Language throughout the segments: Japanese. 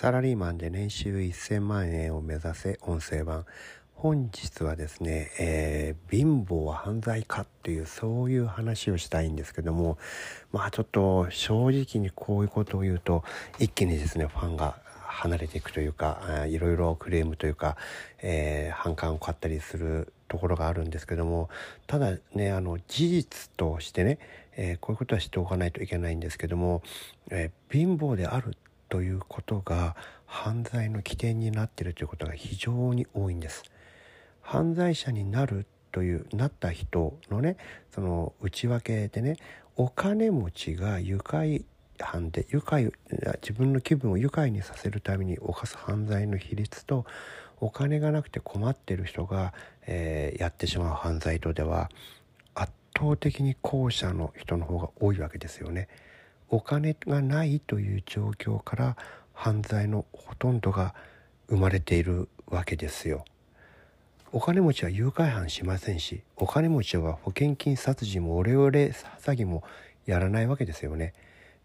サラリーマンで年収1000万円を目指せ音声版。本日はですね、えー、貧乏は犯罪かっていうそういう話をしたいんですけどもまあちょっと正直にこういうことを言うと一気にですねファンが離れていくというかいろいろクレームというか、えー、反感を買ったりするところがあるんですけどもただねあの事実としてね、えー、こういうことは知っておかないといけないんですけども、えー、貧乏であるということが犯罪の起点になっているということが非常に多いんです。犯罪者になるというなった人のねその内訳でねお金持ちが愉快犯で愉快自分の気分を愉快にさせるために犯す犯罪の比率とお金がなくて困ってる人が、えー、やってしまう犯罪とでは圧倒的に後者の人の方が多いわけですよね。お金がないという状況から犯罪のほとんどが生まれているわけですよ。お金持ちは誘拐犯しませんしお金持ちは保険金殺人もオレオレ詐欺もやらないわけですよね。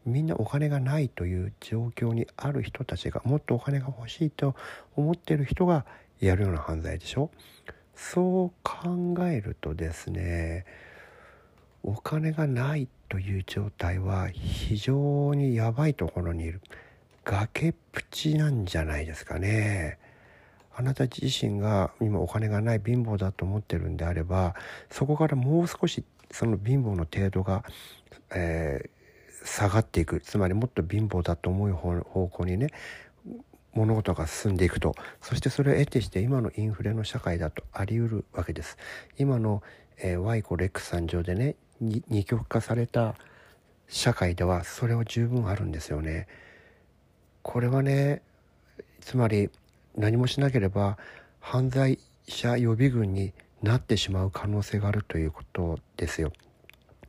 みんなお金がないという状況にある人たちがもっとお金が欲しいと思ってる人がやるような犯罪でしょそう考えるとですねお金がないという状態は非常にやばいところにいる。崖っぷちなんじゃないですかね。あなた自身が今お金がない貧乏だと思ってるんであればそこからもう少しその貧乏の程度が、えー、下がっていく。つまりもっと貧乏だと思う方向にね物事が進んでいくと。そしてそれを得てして今のインフレの社会だとあり得るわけです。今の、えー、Y コレックス3乗でね二極化された社会ではそれは十分あるんですよね。これはねつまり何もしなければ犯罪者予備軍になってしまう可能性があるということですよ。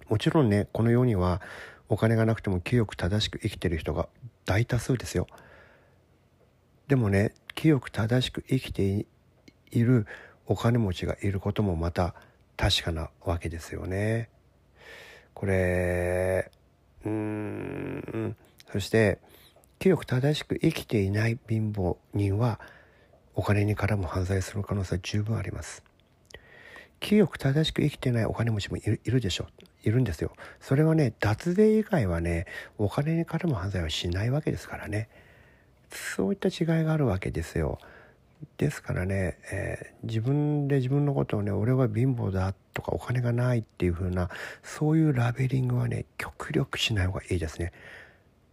もちろんねこの世にはお金がなくても清く正しく生きてる人が大多数ですよ。でもね清く正しく生きているお金持ちがいることもまた確かなわけですよね。これうーんそして清く正しく生きていない貧乏人はお金に絡む犯罪する可能性は十分あります。清く正しく生きてないお金持ちもいるいるでしょいるんですよ。それはね脱税以外はねお金に絡む犯罪はしないわけですからね。そういった違いがあるわけですよ。ですからね、えー、自分で自分のことをね俺は貧乏だとかお金がないっていう風なそういうラベリングはね極力しない方がいいですね。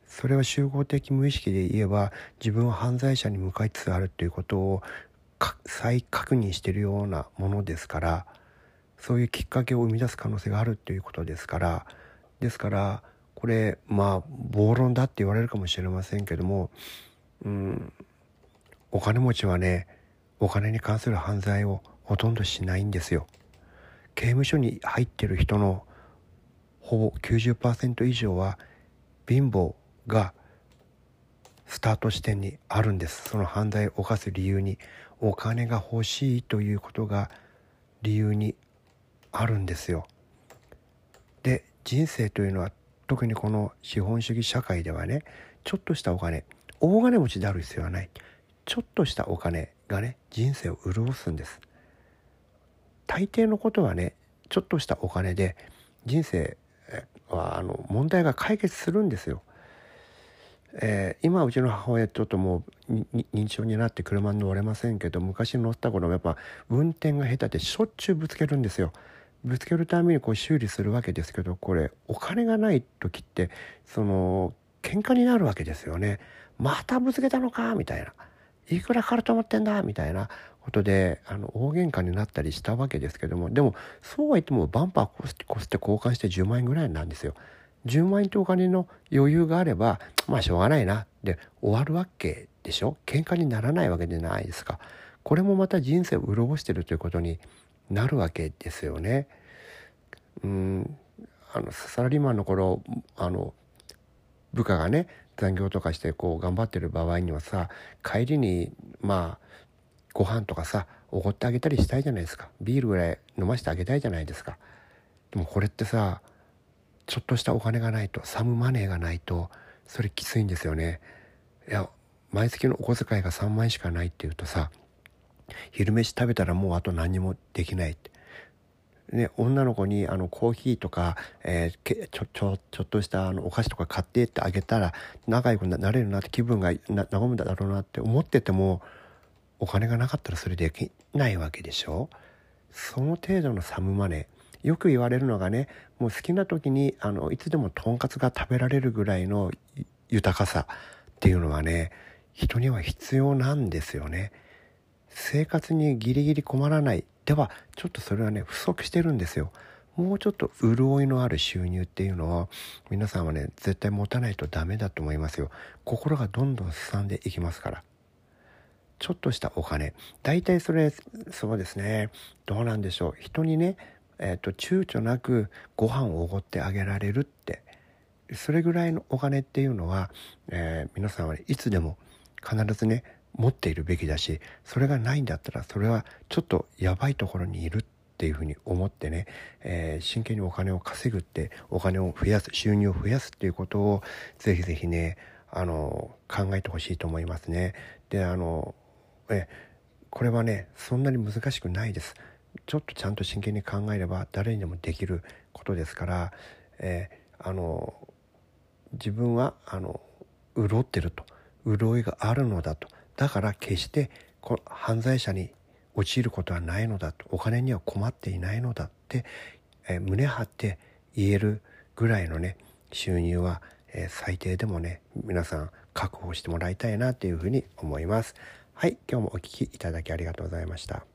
それは集合的無意識で言えば自分は犯罪者に向かいつつあるということを再確認しているようなものですからそういうきっかけを生み出す可能性があるということですからですからこれまあ暴論だって言われるかもしれませんけどもうんお金持ちはねお金に関する犯罪をほとんどしないんですよ。刑務所に入ってる人のほぼ90%以上は貧乏がスタート地点にあるんですその犯罪を犯す理由にお金が欲しいということが理由にあるんですよ。で人生というのは特にこの資本主義社会ではねちょっとしたお金大金持ちである必要はないちょっとしたお金がね人生を潤すんです大抵のことはねちょっとしたお金で人生はあの問題が解決するんですよ。えー、今うちの母親ちょっともう認知症になって車に乗れませんけど昔乗った頃やっぱ運転が下手でしょっちゅうぶつけるんですよ。ぶつけるためにこう修理するわけですけどこれお金がない時ってその喧嘩になるわけですよね。またぶつけたのかみたいな。いくらかかると思ってんだみたいなことであの大喧嘩になったりしたわけですけどもでもそうは言ってもバンパーこすこすって交換して10万円ぐらいなんですよ。10万円とお金の余裕があればまあしょうがないな。で終わるわけでしょ？喧嘩にならないわけじゃないですか。これもまた人生を潤してるということになるわけですよね。うん。あのサラリーマンの頃あの部下がね残業とかしてこう頑張ってる場合にはさ帰りにまあご飯とかさおごってあげたりしたいじゃないですか。ビールぐらい飲ませてあげたいじゃないですか。でもこれってさちょっとしたお金がないとサムマネーがないとそれきついんですよね。いや毎月のお小遣いが3万円しかないっていうとさ昼飯食べたらもうあと何にもできないって。ね、女の子にあのコーヒーとか、えー、ちょちょちょっとしたあのお菓子とか買ってってあげたら仲良くなれるなって気分がな和むんだろうなって思っててもお金がなかったらそれできないわけでしょ？その程度のサムマネよく言われるのがねもう好きな時にあのいつでもとんかつが食べられるぐらいの豊かさっていうのはね人には必要なんですよね。生活にギリギリ困らないではちょっとそれはね不足してるんですよ。もうちょっと潤いのある収入っていうのを皆さんはね絶対持たないとダメだと思いますよ。心がどんどんすさんでいきますから。ちょっとしたお金大体それそうですねどうなんでしょう人にねえーと、躊躇なくご飯をおごってあげられるってそれぐらいのお金っていうのは、えー、皆さんは、ね、いつでも必ずね持っているべきだしそれがないんだったらそれはちょっとやばいところにいるっていうふうに思ってね、えー、真剣にお金を稼ぐってお金を増やす収入を増やすっていうことをぜひぜひねあの考えてほしいと思いますね。であのえこれはねそんなに難しくないです。ちょっとちゃんと真剣に考えれば誰にでもできることですから、えー、あの自分はあの潤ってると潤いがあるのだとだから決して犯罪者に陥ることはないのだとお金には困っていないのだって、えー、胸張って言えるぐらいのね収入は、えー、最低でもね皆さん確保してもらいたいなというふうに思います。はい今日もお聴きいただきありがとうございました。